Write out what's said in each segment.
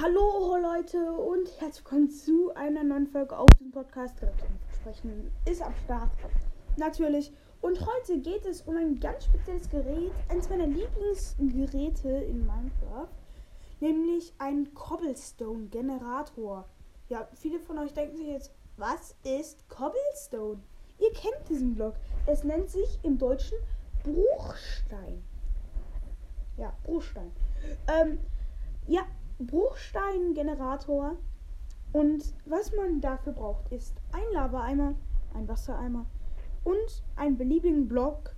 Hallo Leute und herzlich willkommen zu einer neuen Folge auf dem Podcast. Sprechen ist am Start. Natürlich. Und heute geht es um ein ganz spezielles Gerät, eines meiner Lieblingsgeräte in Minecraft, nämlich ein Cobblestone-Generator. Ja, viele von euch denken sich jetzt, was ist Cobblestone? Ihr kennt diesen Block. Es nennt sich im Deutschen Bruchstein. Ja, Bruchstein. Ähm, ja, Bruchsteingenerator. Und was man dafür braucht, ist ein Lavaeimer, ein Wassereimer und einen beliebigen Block.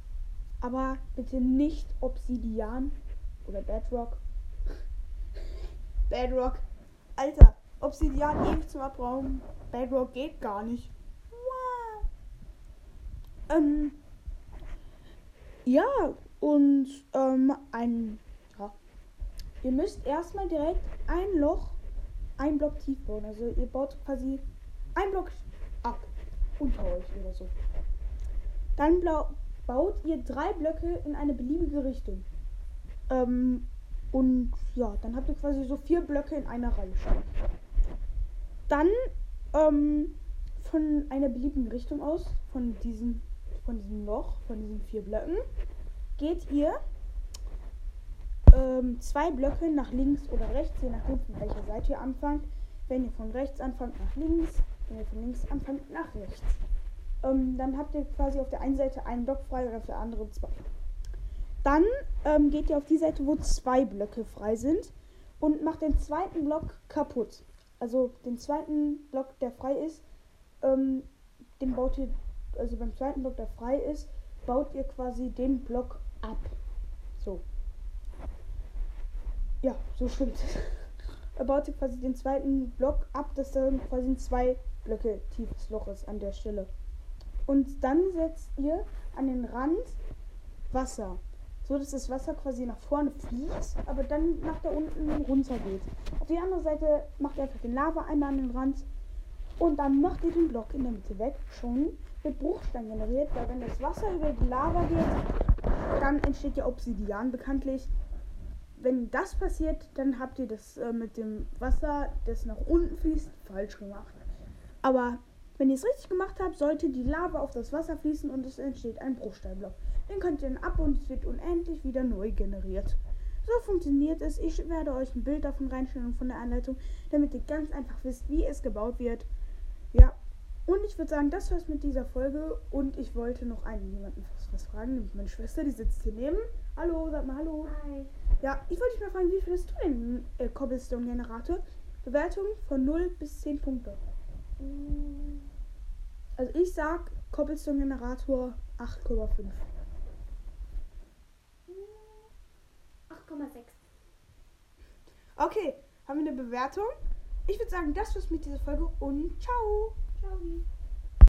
Aber bitte nicht Obsidian oder Bedrock. Bedrock. Alter, Obsidian ewig zum Abrauben. Bedrock geht gar nicht. Wow. Ähm, ja, und ähm, ein Ihr müsst erstmal direkt ein Loch, ein Block tief bauen. Also ihr baut quasi ein Block ab unter euch oder so. Dann baut ihr drei Blöcke in eine beliebige Richtung. Ähm, und ja, dann habt ihr quasi so vier Blöcke in einer Reihe. Dann ähm, von einer beliebigen Richtung aus, von diesem, von diesem Loch, von diesen vier Blöcken, geht ihr ähm, zwei Blöcke nach links oder rechts, je nachdem von welcher Seite ihr anfangt. Wenn ihr von rechts anfangt, nach links. Wenn ihr von links anfangt, nach rechts. Ähm, dann habt ihr quasi auf der einen Seite einen Block frei und auf der anderen zwei. Dann ähm, geht ihr auf die Seite, wo zwei Blöcke frei sind und macht den zweiten Block kaputt. Also den zweiten Block, der frei ist, ähm, den baut ihr, also beim zweiten Block, der frei ist, baut ihr quasi den Block ab. So. Ja, so stimmt. er baut quasi den zweiten Block ab, dass dann quasi ein zwei Blöcke tiefes Loch ist an der Stelle. Und dann setzt ihr an den Rand Wasser. So dass das Wasser quasi nach vorne fließt, aber dann nach da unten runter geht. Auf die andere Seite macht ihr einfach den Lava einmal an den Rand und dann macht ihr den Block in der Mitte weg. Schon wird Bruchstein generiert, weil wenn das Wasser über die Lava geht, dann entsteht ja Obsidian bekanntlich wenn das passiert, dann habt ihr das äh, mit dem Wasser, das nach unten fließt, falsch gemacht. Aber wenn ihr es richtig gemacht habt, sollte die Lava auf das Wasser fließen und es entsteht ein Bruchsteinblock. Den könnt ihr dann ab und es wird unendlich wieder neu generiert. So funktioniert es. Ich werde euch ein Bild davon reinstellen von der Anleitung, damit ihr ganz einfach wisst, wie es gebaut wird. Ja, und ich würde sagen, das war's mit dieser Folge. Und ich wollte noch einen jemanden was, fragen, nämlich meine Schwester, die sitzt hier neben. Hallo, sag mal Hallo. Hi. Ja, ich wollte dich mal fragen, wie findest du den äh, Cobblestone-Generator? Bewertung von 0 bis 10 Punkte. Mm. Also ich sag Cobblestone-Generator 8,5. 8,6. Okay, haben wir eine Bewertung? Ich würde sagen, das war's mit dieser Folge und ciao. Ciao.